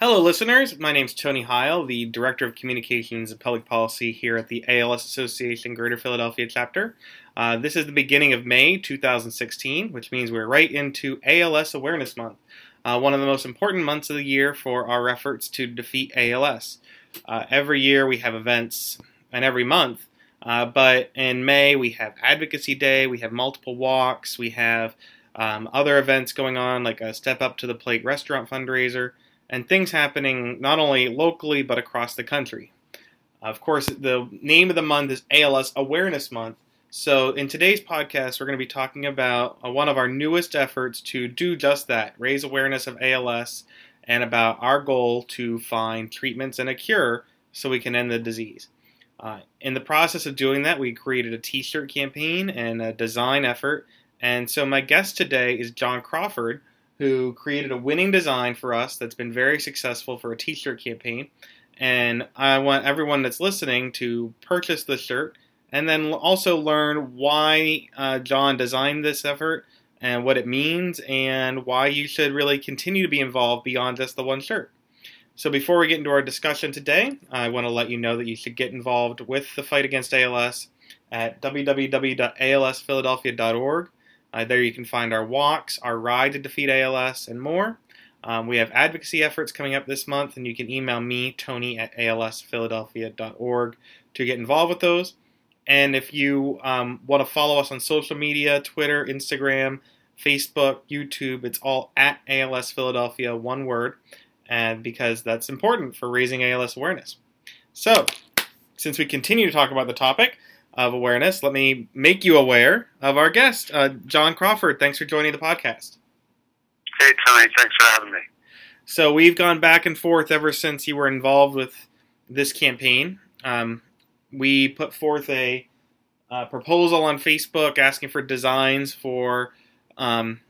Hello, listeners. My name is Tony Heil, the Director of Communications and Public Policy here at the ALS Association Greater Philadelphia chapter. Uh, this is the beginning of May 2016, which means we're right into ALS Awareness Month, uh, one of the most important months of the year for our efforts to defeat ALS. Uh, every year we have events, and every month, uh, but in May we have Advocacy Day, we have multiple walks, we have um, other events going on like a Step Up to the Plate restaurant fundraiser and things happening not only locally but across the country. Of course, the name of the month is ALS Awareness Month. So, in today's podcast, we're going to be talking about uh, one of our newest efforts to do just that raise awareness of ALS and about our goal to find treatments and a cure so we can end the disease. Uh, in the process of doing that, we created a t shirt campaign and a design effort. And so, my guest today is John Crawford, who created a winning design for us that's been very successful for a t shirt campaign. And I want everyone that's listening to purchase the shirt and then also learn why uh, John designed this effort and what it means and why you should really continue to be involved beyond just the one shirt. So, before we get into our discussion today, I want to let you know that you should get involved with the fight against ALS at www.alsphiladelphia.org. Uh, there you can find our walks, our ride to defeat ALS, and more. Um, we have advocacy efforts coming up this month, and you can email me, Tony, at alsphiladelphia.org to get involved with those. And if you um, want to follow us on social media Twitter, Instagram, Facebook, YouTube, it's all at ALS Philadelphia, one word, and because that's important for raising ALS awareness. So, since we continue to talk about the topic, of awareness, let me make you aware of our guest, uh, John Crawford. Thanks for joining the podcast. Hey, Tony. Thanks for having me. So we've gone back and forth ever since you were involved with this campaign. Um, we put forth a, a, proposal on Facebook asking for designs for um,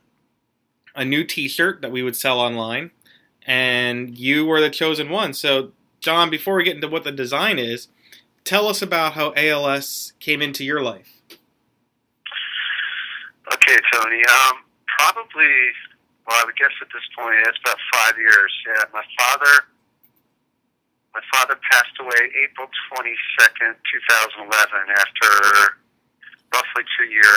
a new T-shirt that we would sell online, and you were the chosen one. So, John, before we get into what the design is, tell us about how ALS came into your life. Okay, Tony. Um, probably, well, I would guess at this point it's about five years. Yeah, my father, my father passed away April twenty second, two thousand eleven, after roughly two year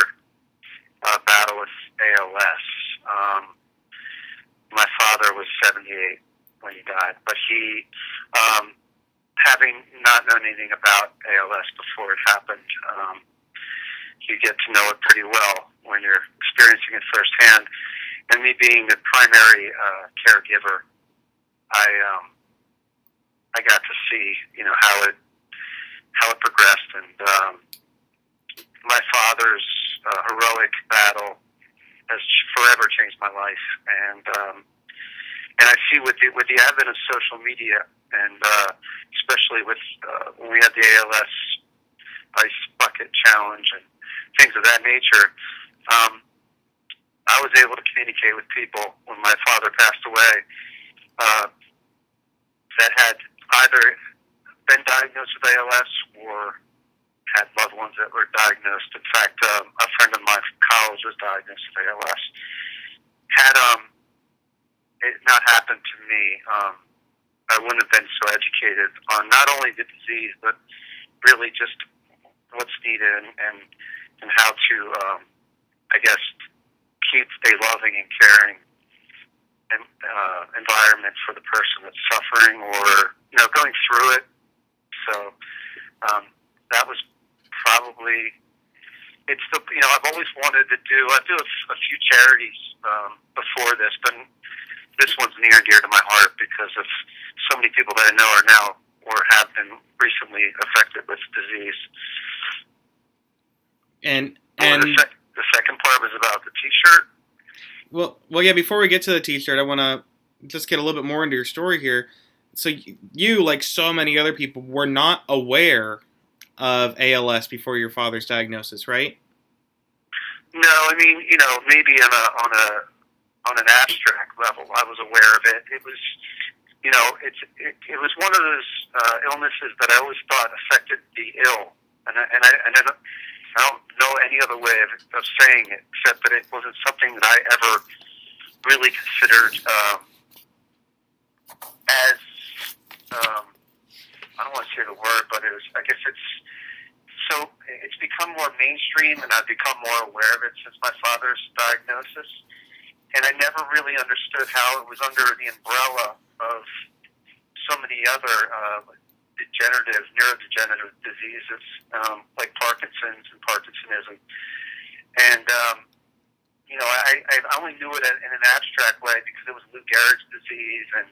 uh, battle with ALS. Um, my father was seventy eight when he died, but he um, having not known anything about ALS before it happened, um, you get to know it pretty well when you're experiencing it firsthand. And me being the primary uh, caregiver, I um, I got to see you know how it how it progressed, and um, my father's uh, heroic battle has forever changed my life. And um, and I see with the with the advent of social media and uh, especially with uh, when we had the ALS ice bucket challenge and things of that nature. Um, I was able to communicate with people when my father passed away uh, that had either been diagnosed with ALS or had loved ones that were diagnosed. In fact, um, a friend of mine from college was diagnosed with ALS. Had um, it not happened to me, um, I wouldn't have been so educated on not only the disease, but really just what's needed and and, and how to, um, I guess, keep a loving and caring and, uh, environment for the person that's suffering or you know going through it. So um, that was probably it's the you know I've always wanted to do I do a, a few charities um, before this, but this one's near and dear to my heart because of so many people that I know are now or have been recently affected with disease. And and the, sec- the second part was about the T-shirt. Well, well, yeah. Before we get to the T-shirt, I want to just get a little bit more into your story here. So you, like so many other people, were not aware of ALS before your father's diagnosis, right? No, I mean, you know, maybe on a on a on an abstract level. I was aware of it. It was, you know, it's it, it was one of those uh, illnesses that I always thought affected the ill, and I, and I and I don't, I don't know any other way of, of saying it except that it wasn't something that I ever really considered um, as um, I don't want to say the word, but it was. I guess it's so it's become more mainstream, and I've become more aware of it since my father's diagnosis. And I never really understood how it was under the umbrella of so many other uh, degenerative, neurodegenerative diseases um, like Parkinson's and Parkinsonism. And um, you know, I, I only knew it in an abstract way because it was Lou Gehrig's disease, and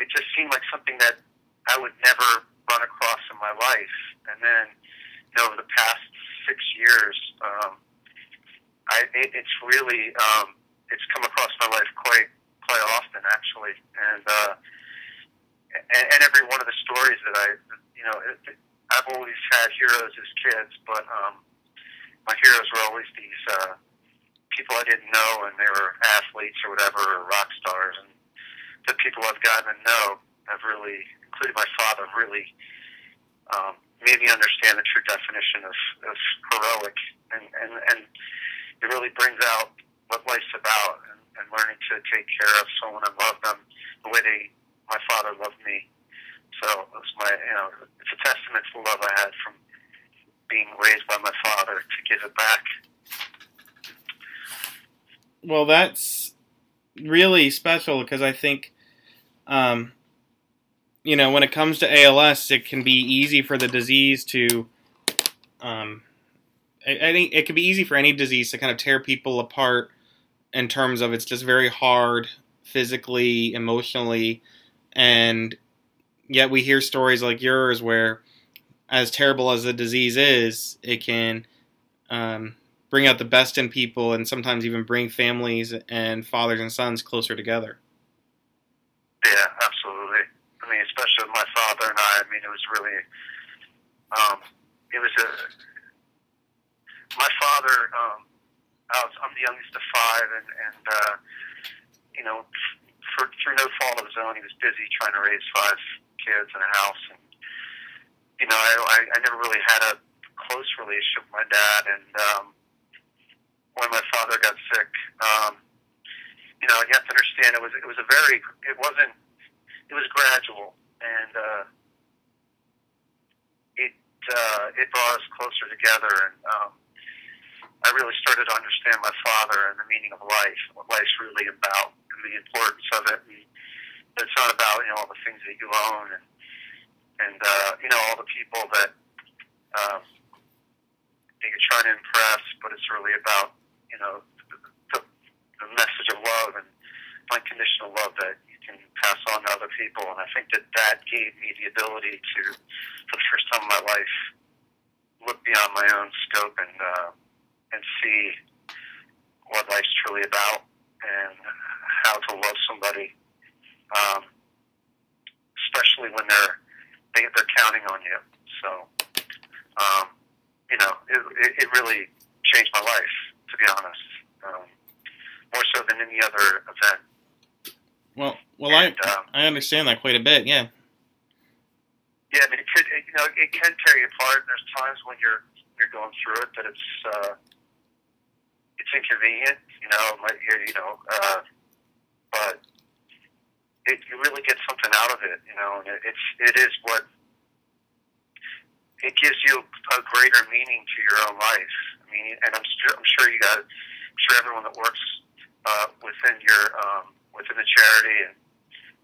it just seemed like something that I would never run across in my life. And then, you know, over the past six years, um, I, it, it's really um, it's come across my life quite quite often, actually, and uh, and, and every one of the stories that I, you know, I've always had heroes as kids, but um, my heroes were always these. Uh, people I didn't know, and they were athletes or whatever, or rock stars, and the people I've gotten to know have really, including my father, really um, made me understand the true definition of, of heroic, and, and and it really brings out what life's about, and, and learning to take care of someone and love them the way they, my father loved me. So it was my, you know, it's a testament to the love I had from being raised by my father to give it back well, that's really special because I think, um, you know, when it comes to ALS, it can be easy for the disease to, um, I, I think it can be easy for any disease to kind of tear people apart in terms of it's just very hard physically, emotionally, and yet we hear stories like yours where, as terrible as the disease is, it can um, bring out the best in people and sometimes even bring families and fathers and sons closer together. Yeah, absolutely. I mean, especially with my father and I. I mean, it was really, um, it was a. My father, um, I was, I'm the youngest of five, and and uh, you know, for, through no fault of his own, he was busy trying to raise five kids and a house, and you know, I I, I never really had a close relationship with my dad, and um, when my father got sick. Um, you know, you have to understand it was it was a very it wasn't it was gradual and uh, it uh, it brought us closer together and um, I really started to understand my father and the meaning of life, what life's really about, and the importance of it. And it's not about you know all the things that you own and and uh, you know all the people that um, you're trying to impress, but it's really about you know, the, the message of love and unconditional love that you can pass on to other people. And I think that that gave me the ability to, for the first time in my life, look beyond my own scope and uh, and see what life's truly about and how to love somebody, um, especially when they're they, they're counting on you. So, um, you know, it, it, it really changed my life to be honest, um, more so than any other event. Well, well, and, I um, I understand that quite a bit. Yeah. Yeah, I mean, it could it, you know it can tear you apart. There's times when you're you're going through it that it's uh, it's inconvenient. You know, you know, uh, but it you really get something out of it. You know, and it, it's it is what it gives you a greater meaning to your own life. I mean, and I'm sure I'm sure you got, I'm sure everyone that works uh, within your um, within the charity and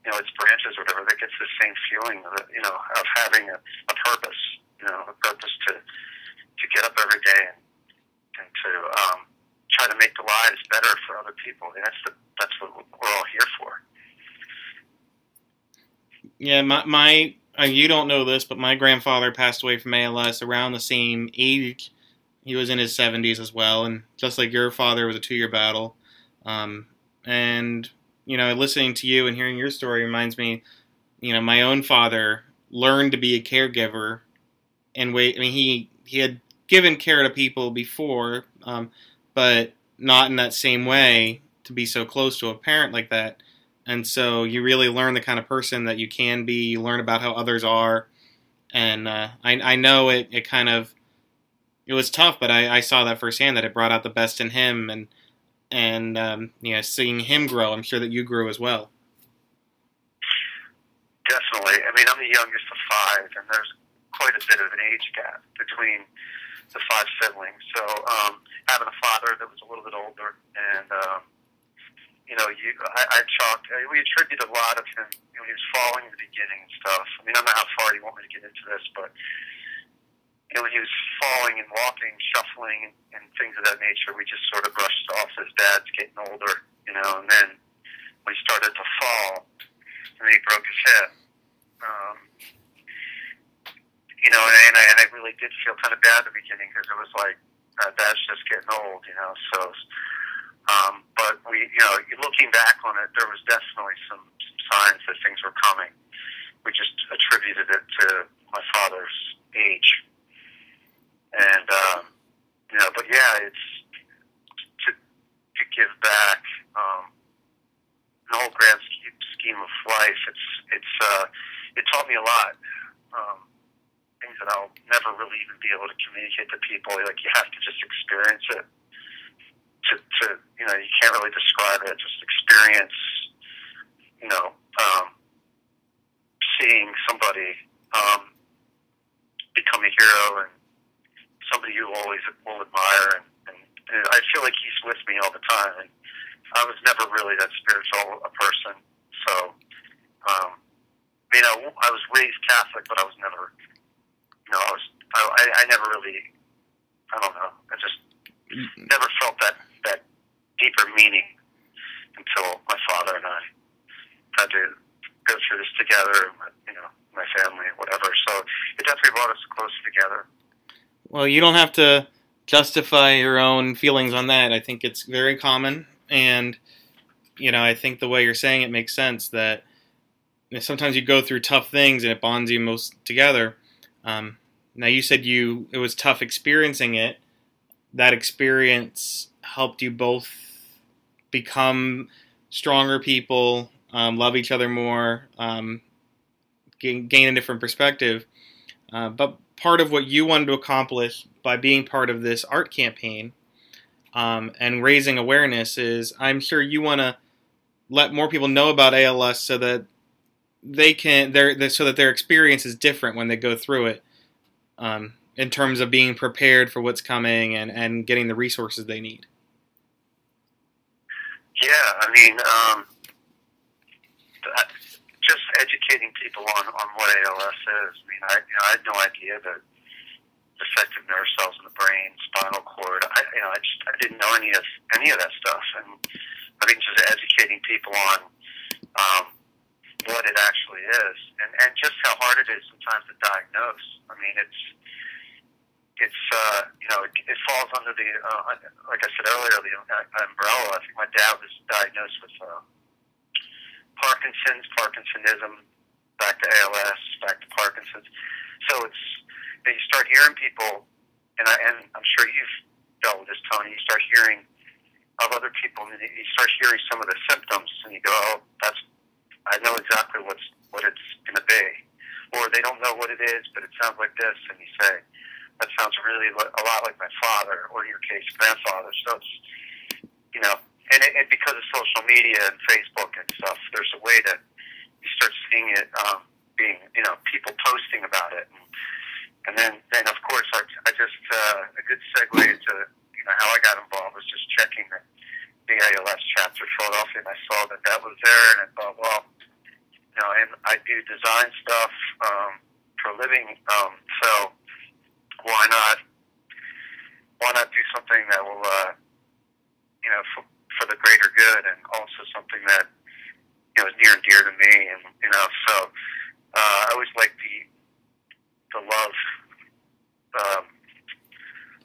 you know its branches or whatever that gets the same feeling of you know of having a, a purpose. You know, a purpose to to get up every day and and to um, try to make the lives better for other people. That's the that's what we're all here for. Yeah, my my uh, you don't know this, but my grandfather passed away from ALS around the same age. He was in his 70s as well, and just like your father, was a two year battle. Um, and, you know, listening to you and hearing your story reminds me, you know, my own father learned to be a caregiver and wait. I mean, he, he had given care to people before, um, but not in that same way to be so close to a parent like that and so you really learn the kind of person that you can be. You learn about how others are, and uh, I, I know it, it kind of it was tough, but I, I saw that firsthand that it brought out the best in him, and and um, seeing him grow, I'm sure that you grew as well. Definitely. I mean, I'm the youngest of five, and there's quite a bit of an age gap between the five siblings. So um, having a father that was a little bit older, and um, you know, you I, I chalked. We attribute a lot of him. You know, he was falling in the beginning and stuff. I mean, I don't know how far you want me to get into this, but you know, when he was falling and walking, shuffling, and, things of that nature, we just sort of brushed off as dad's getting older, you know. And then when he started to fall, and he broke his hip. Um, you know, and, and, I, and I really did feel kind of bad at the beginning because it was like, uh, dad's just getting old, you know. So, um, but we, you know, looking back on it, there was definitely some, some signs that things were coming. We just attributed it to my father's age and um, you know, but yeah, it's to to give back. Um, the whole grand scheme of life, it's it's uh, it taught me a lot. Um, things that I'll never really even be able to communicate to people. Like you have to just experience it. To, to you know, you can't really describe it. Just experience. You know, um, seeing somebody um, become a hero and somebody you always will admire, and, and, and I feel like he's with me all the time. And I was never really that spiritual a person, so um, you know, I was raised Catholic, but I was never, know, I was, I, I never really, I don't know, I just never felt that that deeper meaning until my father and I had to go through this together, you know, my family, whatever. So it definitely brought us closer together. Well, you don't have to justify your own feelings on that. I think it's very common, and you know, I think the way you're saying it makes sense. That sometimes you go through tough things and it bonds you most together. Um, now, you said you it was tough experiencing it. That experience helped you both become stronger people, um, love each other more, um, gain, gain, a different perspective. Uh, but part of what you wanted to accomplish by being part of this art campaign um, and raising awareness is I'm sure you want to let more people know about ALS so that they can their so that their experience is different when they go through it um, in terms of being prepared for what's coming and, and getting the resources they need. Yeah, I mean, um, just educating people on, on what ALS is. I mean, I, you know, I had no idea that defective nerve cells in the brain, spinal cord. I, you know, I just I didn't know any of any of that stuff, and I think just educating people on um, what it actually is, and and just how hard it is sometimes to diagnose. I mean, it's it's uh, you know it, it falls under the uh, like I said earlier the umbrella. I think my dad was diagnosed with. Uh, Parkinson's, Parkinsonism, back to ALS, back to Parkinson's. So it's you start hearing people, and I and I'm sure you've dealt with this, Tony. You start hearing of other people, and you start hearing some of the symptoms, and you go, "Oh, that's I know exactly what's what it's going to be," or they don't know what it is, but it sounds like this, and you say, "That sounds really a lot like my father," or in your case, grandfather. So it's you know and, it, and because of social media and Facebook and stuff, there's a way that you start seeing it um, being, you know, people posting about it, and, and then, then of course, I, I just uh, a good segue into you know how I got involved was just checking the, the ALS chapter Philadelphia, and I saw that that was there, and I thought, well, you know, and I do design stuff um, for a living, um, so why not? Why not do something that will, uh, you know, for, for the greater good and also something that you know is near and dear to me and you know so uh, I always like the the love um,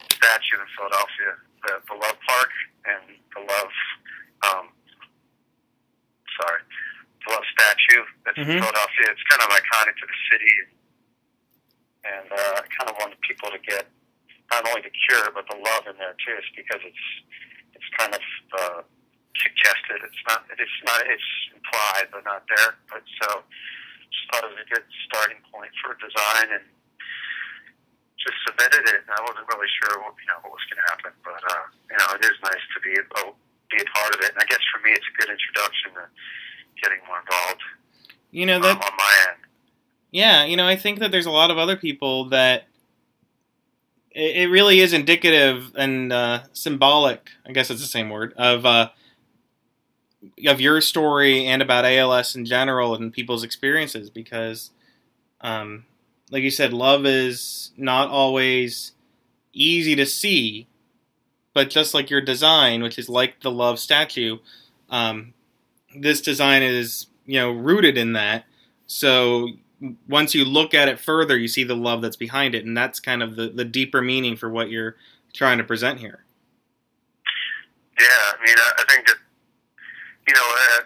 statue in Philadelphia the, the love park and the love um, sorry the love statue that's mm-hmm. in Philadelphia it's kind of iconic to the city and uh, I kind of wanted people to get not only the cure but the love in there too because it's it's kind of uh, suggested. It's not. It's not. It's implied, but not there. But so, just thought it was a good starting point for design, and just submitted it. And I wasn't really sure what you know what was going to happen, but uh, you know, it is nice to be a, be a part of it. And I guess for me, it's a good introduction to getting more involved. You know that um, on my end. Yeah, you know, I think that there's a lot of other people that it, it really is indicative and uh, symbolic. I guess it's the same word of uh, of your story and about ALS in general and people's experiences because, um, like you said, love is not always easy to see, but just like your design, which is like the love statue, um, this design is you know rooted in that. So once you look at it further, you see the love that's behind it, and that's kind of the, the deeper meaning for what you're trying to present here. Yeah, I mean, I think that you know, uh,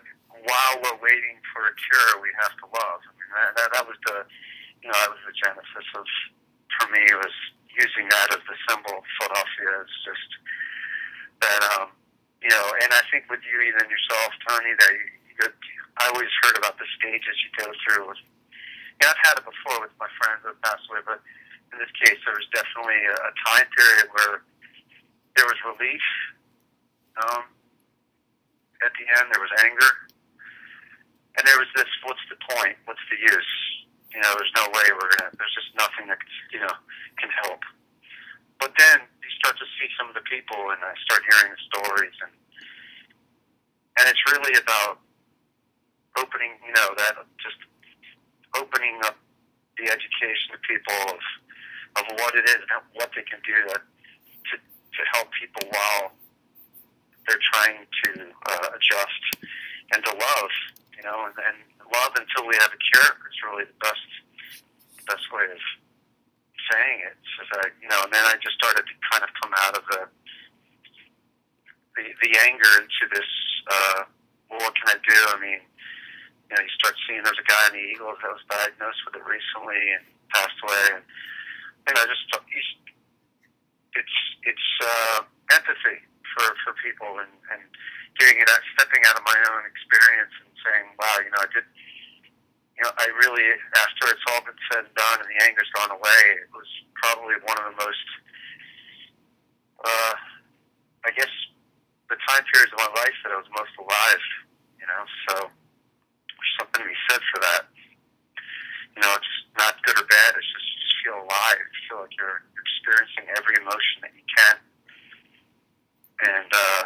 while we're waiting for a cure, we have to love. I mean, that, that, that was the you know that was the genesis of for me it was using that as the symbol of Philadelphia. It's just that um, you know, and I think with you even yourself, Tony, that you, you, I always heard about the stages you go through with yeah, I've had it before with my friends that passed away, but in this case, there was definitely a time period where there was relief. Um, at the end, there was anger, and there was this: what's the point? What's the use? You know, there's no way we're gonna. There's just nothing that you know can help. But then you start to see some of the people, and I start hearing the stories, and and it's really about opening. You know, that just opening up the education to people of of what it is and what they can do to to, to help people while they're trying to uh, adjust and to love, you know, and, and love until we have a cure is really the best best way of saying it. So that you know, and then I just started to kind of come out of the the, the anger into this. Uh, well, what can I do? I mean, you know, you start seeing there's a guy in the Eagles that was diagnosed with it recently and passed away, and you know, just it's it's uh, empathy for for people and and getting it out, stepping out of my own experience and saying, wow, you know, I did. You know, I really, after it's all been said and done and the anger's gone away, it was probably one of the most, uh, I guess, the time periods of my life that I was most alive. You know, so there's something to be said for that. You know, it's not good or bad. It's just just feel alive. You feel like you're experiencing every emotion that you can. And uh,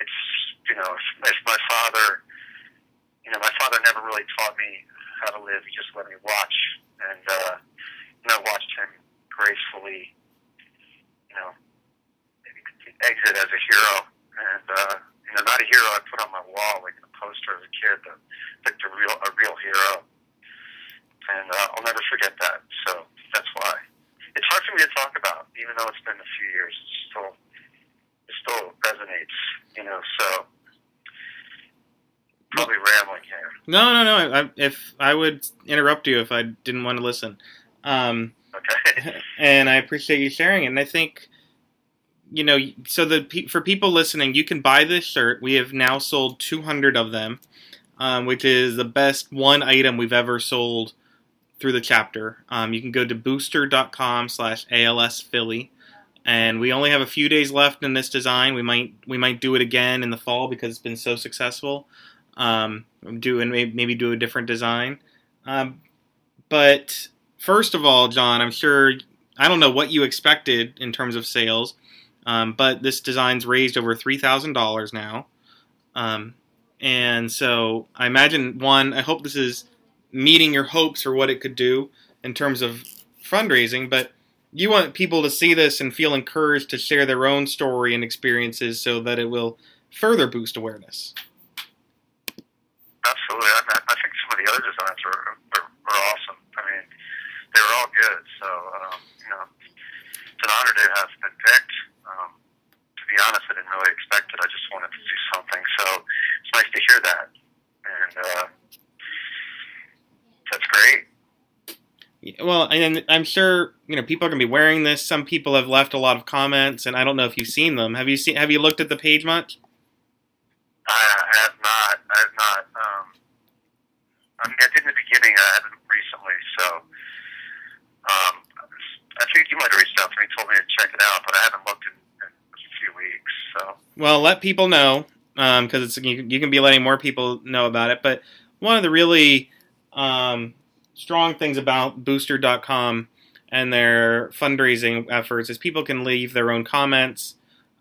it's you know, if, if my father, you know, my father never really taught me how to live. He just let me watch, and uh, you know, watched him gracefully, you know, exit as a hero, and uh, you know, not a hero I put on my wall like a poster as a kid, but like a real a real hero. And uh, I'll never forget that. So that's why it's hard for me to talk about, even though it's been a few years. It's still it still resonates, you know. So probably rambling here. No, no, no. I, if I would interrupt you if I didn't want to listen. Um, Okay. and I appreciate you sharing it. And I think, you know, so the for people listening, you can buy this shirt. We have now sold 200 of them, um, which is the best one item we've ever sold through the chapter. Um, you can go to booster.com slash ALS Philly. And we only have a few days left in this design. We might we might do it again in the fall because it's been so successful. Um, do and maybe do a different design. Um, but first of all, John, I'm sure I don't know what you expected in terms of sales, um, but this design's raised over three thousand dollars now, um, and so I imagine one. I hope this is meeting your hopes for what it could do in terms of fundraising, but you want people to see this and feel encouraged to share their own story and experiences so that it will further boost awareness. Absolutely. I, I think some of the other designs are, are, are awesome. I mean, they were all good. So, um, you know, it's an honor to have been picked. Um, to be honest, I didn't really expect it. I just wanted to do something. So it's nice to hear that. And uh, that's great. Well, and I'm sure you know people are going to be wearing this. Some people have left a lot of comments, and I don't know if you've seen them. Have you seen? Have you looked at the page much? I have not. I have not. Um, I mean, I did in the beginning. I haven't recently. So, um, I think you might have reached out to me, told me to check it out, but I haven't looked in, in a few weeks. So, Well, let people know because it's you, you can be letting more people know about it. But one of the really um, strong things about Booster.com and their fundraising efforts is people can leave their own comments.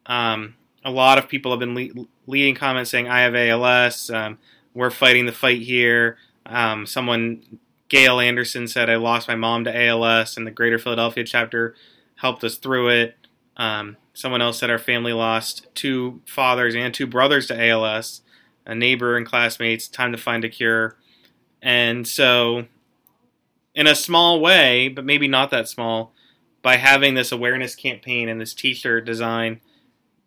Um, a lot of people have been le- leading comments saying, "I have ALS. Um, we're fighting the fight here." Um, someone, Gail Anderson, said, "I lost my mom to ALS, and the Greater Philadelphia chapter helped us through it." Um, someone else said, "Our family lost two fathers and two brothers to ALS." A neighbor and classmates. Time to find a cure. And so in a small way, but maybe not that small, by having this awareness campaign and this T-shirt design,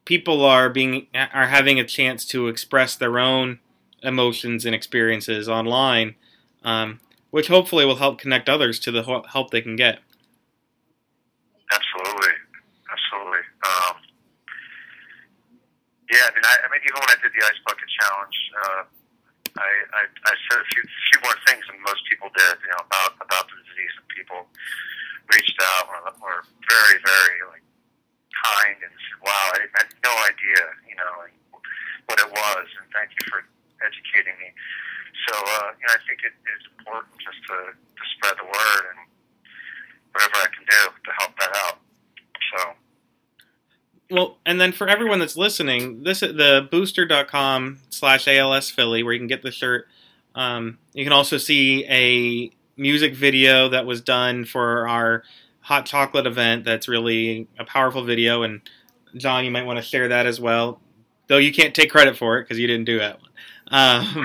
people are being are having a chance to express their own emotions and experiences online, um, which hopefully will help connect others to the help they can get. Absolutely, absolutely. Um, yeah, I mean, I, I mean, even when I did the ice bucket challenge. Uh, I, I, I said a few, few more things than most people did, you know, about about the disease, and people reached out were, were very, very like kind and said, "Wow, I, had no idea, you know, what it was, and thank you for educating me." So, uh, you know, I think it is important just to, to spread the word and whatever I can do to help that out. So. Well, and then for everyone that's listening, this is the booster.com slash ALS Philly, where you can get the shirt. Um, you can also see a music video that was done for our hot chocolate event. That's really a powerful video, and John, you might want to share that as well. Though you can't take credit for it because you didn't do that one. Um,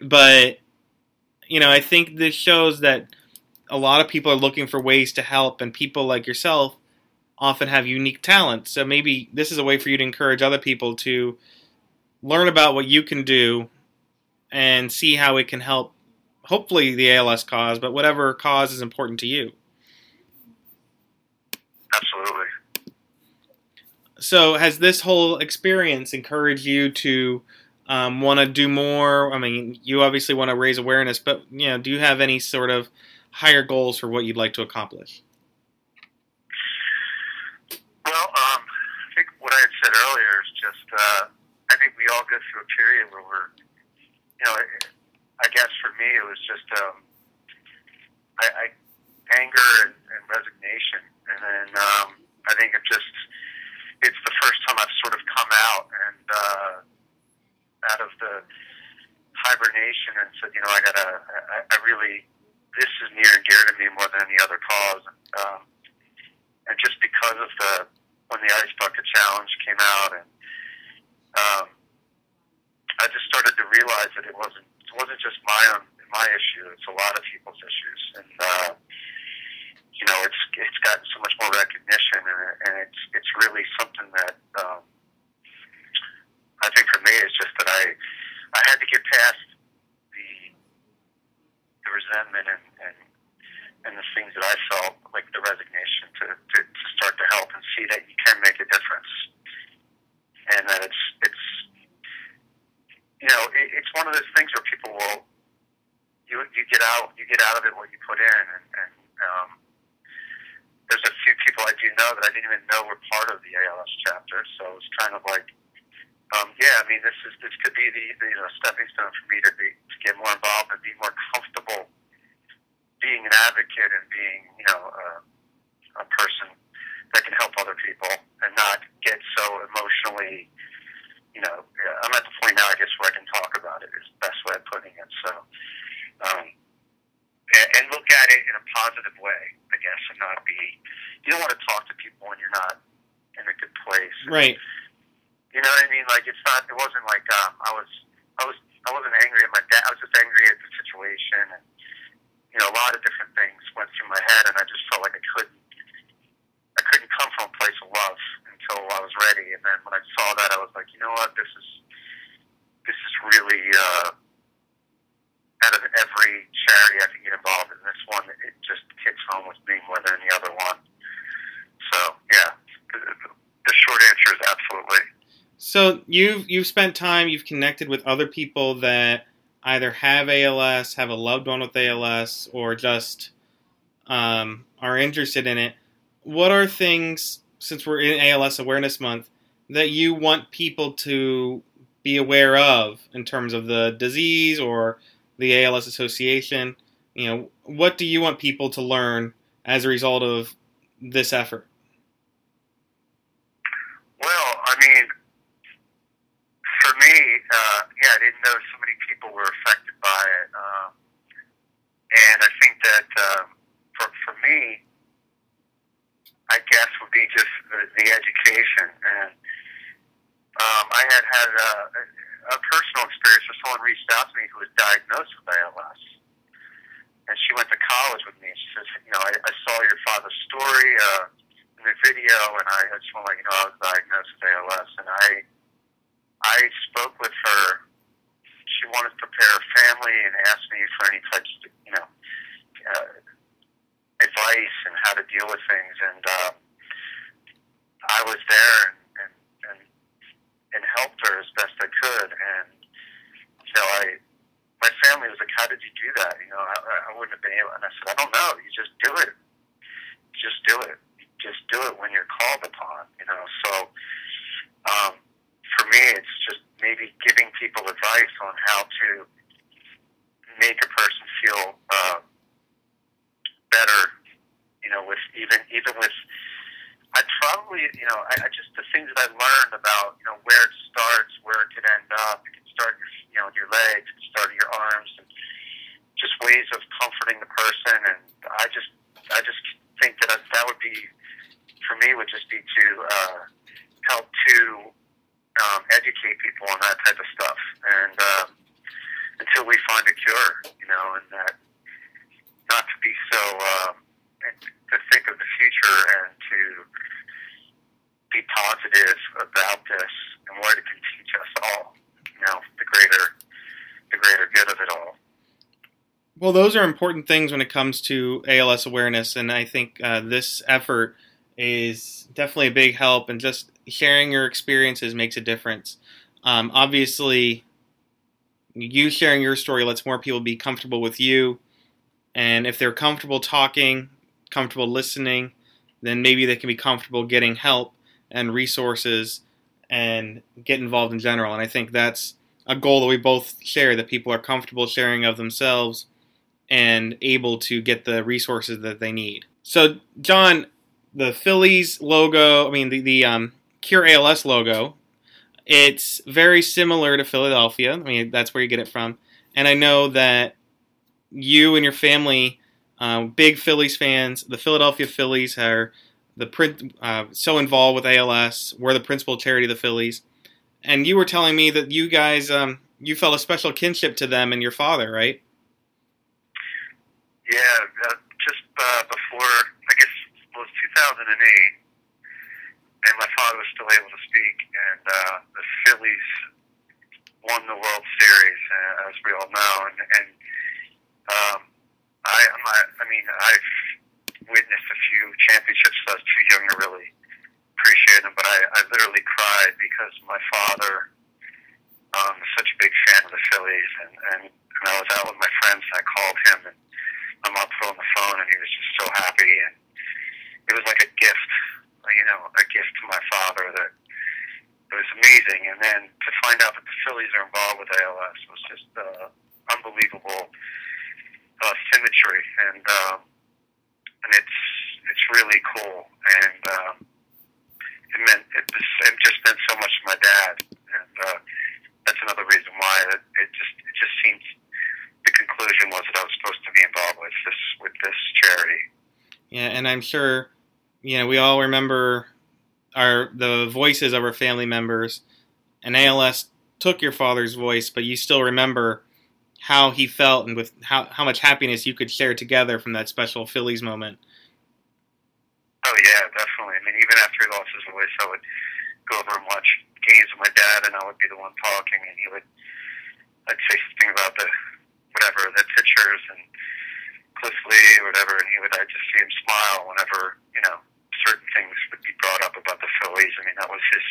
but you know, I think this shows that a lot of people are looking for ways to help, and people like yourself often have unique talents. So maybe this is a way for you to encourage other people to learn about what you can do and see how it can help hopefully the ALS cause, but whatever cause is important to you. Absolutely. So has this whole experience encouraged you to um, want to do more? I mean, you obviously want to raise awareness, but you know, do you have any sort of higher goals for what you'd like to accomplish? Well, um, I think what I had said earlier is just, uh, I think we all go through a period where we're, you know, I guess for me it was just, um, I, I anger and, and resignation, and then um, I think it just, it's the first time I've sort of come out and uh, out of the hibernation and said, you know, I gotta, I, I really, this is near and dear to me more than any other cause. Um, and just because of the when the ice bucket challenge came out, and um, I just started to realize that it wasn't it wasn't just my own my issue; it's a lot of people's issues, and uh, you know, it's it's gotten so much more recognition, and, and it's it's really something that um, I think for me is just that I I had to get past the the resentment and, and and the things that I felt, like the resignation, to, to, to start to help and see that you can make a difference, and that it's it's you know it, it's one of those things where people will you you get out you get out of it what you put in, and, and um, there's a few people I do know that I didn't even know were part of the ALS chapter, so it's kind of like. Um, yeah, I mean, this is this could be the, the you know stepping stone for me to be to get more involved and be more comfortable being an advocate and being, you know, uh, a person that can help other people and not get so emotionally, you know, I'm at the point now, I guess, where I can talk about it is the best way of putting it. So, um, and, and look at it in a positive way, I guess, and not be, you don't want to talk to people when you're not in a good place. Right. You know what I mean? Like, it's not, it wasn't like, um, I was, I was, I wasn't angry at my dad. I was just angry at the situation and, you know, a lot of different things went through my head, and I just felt like I couldn't, I couldn't come from a place of love until I was ready. And then when I saw that, I was like, you know what, this is, this is really, uh, out of every charity I can get involved in, this one, it just hits home with me more than any other one. So yeah, the, short answer is absolutely. So you've you've spent time, you've connected with other people that either have ALS, have a loved one with ALS, or just um, are interested in it, what are things, since we're in ALS Awareness Month, that you want people to be aware of in terms of the disease or the ALS Association? you know, what do you want people to learn as a result of this effort? Well, I mean, for me, uh, yeah, I didn't know so many people were affected by it, um, and I think that um, for for me, I guess would be just the, the education, and um, I had had a, a personal experience where someone reached out to me who was diagnosed with ALS, and she went to college with me. She says, you know, I, I saw your father's story. Uh, in the video, and I, I just want to let you know I was diagnosed with ALS, and I I spoke with her. She wanted to prepare a family and asked me for any types of you know uh, advice and how to deal with things, and uh, I was there and, and and and helped her as best I could, and so I. My family was like, "How did you do that?" You know, I, I wouldn't have been able. And I said, "I don't know. You just do it. Just do it." just do it when you're called upon, you know. So um, for me, it's just maybe giving people advice on how to make a person feel uh, better, you know, with even even with. I probably, you know, I, I just the things that I learned about, you know, where it starts, where it could end up. It can start, your, you know, your legs, it can start your arms, and just ways of comforting the person. And I just, I just think that that would be for me would just be to uh, help to um, educate people on that type of stuff, and um, until we find a cure, you know, and that not to be so um, to think of the future and to be positive about this and what it can teach us all, you know, the greater the greater good of it all. Well, those are important things when it comes to ALS awareness, and I think uh, this effort is definitely a big help, and just sharing your experiences makes a difference. Um, obviously, you sharing your story lets more people be comfortable with you, and if they're comfortable talking, comfortable listening, then maybe they can be comfortable getting help and resources and get involved in general. And I think that's a goal that we both share that people are comfortable sharing of themselves and able to get the resources that they need. So, John, the Phillies logo, I mean the the um, Cure ALS logo, it's very similar to Philadelphia. I mean that's where you get it from. And I know that you and your family, uh, big Phillies fans, the Philadelphia Phillies are the print uh, so involved with ALS. We're the principal charity of the Phillies, and you were telling me that you guys um, you felt a special kinship to them and your father, right? Yeah, uh, just uh, before I guess it was 2008, and my father was still able to speak, and uh, the Phillies won the World Series, uh, as we all know, and, and um, I, I'm not, I mean, I've witnessed a few championships. I was too young to really appreciate them, but I, I literally cried because my father um, is such a big fan of the Phillies, and, and, and I was out with my friends, and I called him, and my mom put on the phone, and he was just so happy, and it was like a gift, you know, a gift to my father that it was amazing. And then to find out that the Phillies are involved with ALS was just uh, unbelievable uh, symmetry, and um, and it's it's really cool, and um, it meant it, was, it just meant so much to my dad, and uh, that's another reason why it, it just it just seems the conclusion was that I was supposed to be involved with this with this charity. Yeah, and I'm sure you know, we all remember our the voices of our family members, and ALS took your father's voice, but you still remember how he felt and with how, how much happiness you could share together from that special Phillies moment. Oh yeah, definitely. I mean, even after he lost his voice, I would go over and watch games with my dad, and I would be the one talking, and he would, I'd say something about the whatever the pitchers and Cliff Lee or whatever, and he would, I'd just see him smile whenever you know certain things would be brought up about the Phillies. I mean, that was his.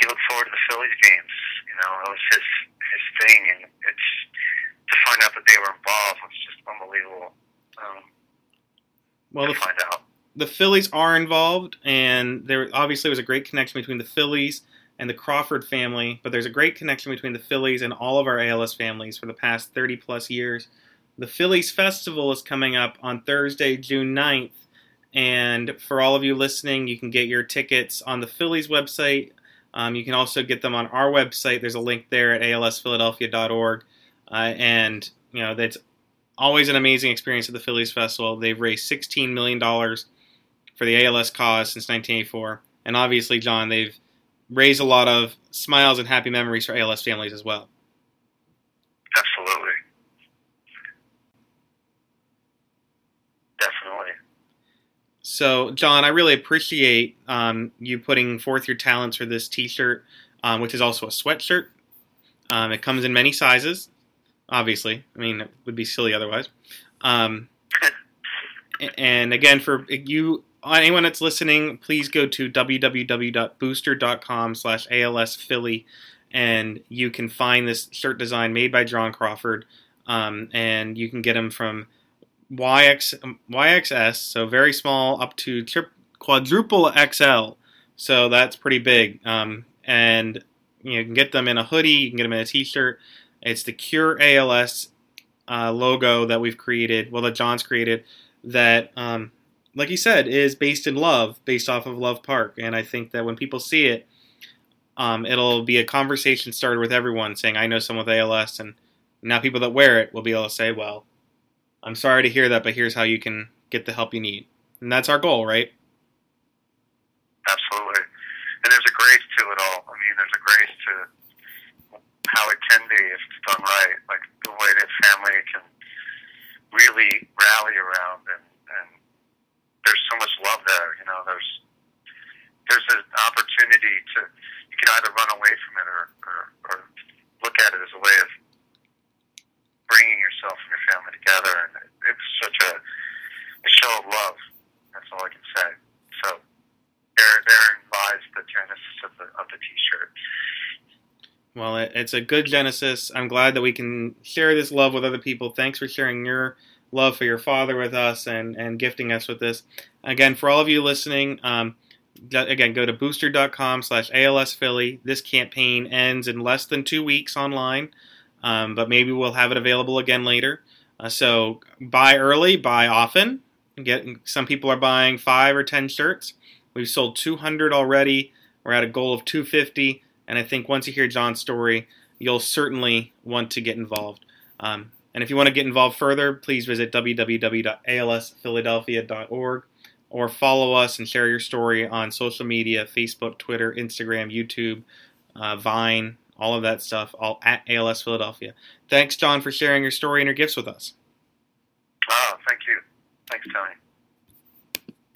He looked forward to the Phillies games. You know, that was his his thing, and it's to find out that they were involved was just unbelievable. Um, well, to find out. The Phillies are involved, and there obviously was a great connection between the Phillies and the Crawford family. But there's a great connection between the Phillies and all of our ALS families for the past 30 plus years. the Phillies Festival is coming up on Thursday, June 9th. And for all of you listening, you can get your tickets on the Phillies website. Um, you can also get them on our website. There's a link there at alsphiladelphia.org. Uh, and, you know, that's always an amazing experience at the Phillies Phestival. They've raised $16 million for the ALS cause since 1984. And obviously, John, they've raised a lot of smiles and happy memories for ALS families as well. Absolutely. Definitely. So, John, I really appreciate um, you putting forth your talents for this T-shirt, um, which is also a sweatshirt. Um, it comes in many sizes. Obviously, I mean it would be silly otherwise. Um, and again, for you, anyone that's listening, please go to www.booster.com/alsphilly, and you can find this shirt design made by John Crawford, um, and you can get them from YX, YXS, so very small, up to tri- quadruple XL. So that's pretty big. Um, and you, you, can get them in a hoodie, you can get them in a t-shirt. It's the Cure ALS uh, logo that we've created, well, that John's created, that, um, like he said, is based in love, based off of Love Park. And I think that when people see it, um, it'll be a conversation started with everyone saying, I know someone with ALS. And now people that wear it will be able to say, well, I'm sorry to hear that, but here's how you can get the help you need. And that's our goal, right? Absolutely. And there's a grace to it all. I mean, there's a grace to how it can be if it's done right. Like the way that family can really rally around and, and there's so much love there. You know, there's there's an opportunity to you can either run away from it or, or, or look at it as a way of bringing yourself and your family together, and it's such a, a show of love. That's all I can say. So there, therein lies the genesis of the of the T-shirt. Well, it's a good genesis. I'm glad that we can share this love with other people. Thanks for sharing your love for your father with us and, and gifting us with this. Again, for all of you listening, um, again, go to booster.com slash ALS Philly. This campaign ends in less than two weeks online um, but maybe we'll have it available again later. Uh, so buy early, buy often. Get some people are buying five or ten shirts. We've sold 200 already. We're at a goal of 250, and I think once you hear John's story, you'll certainly want to get involved. Um, and if you want to get involved further, please visit www.alsphiladelphia.org or follow us and share your story on social media Facebook, Twitter, Instagram, YouTube, uh, Vine, all of that stuff, all at ALS Philadelphia. Thanks, John, for sharing your story and your gifts with us. Oh, thank you. Thanks, Tony.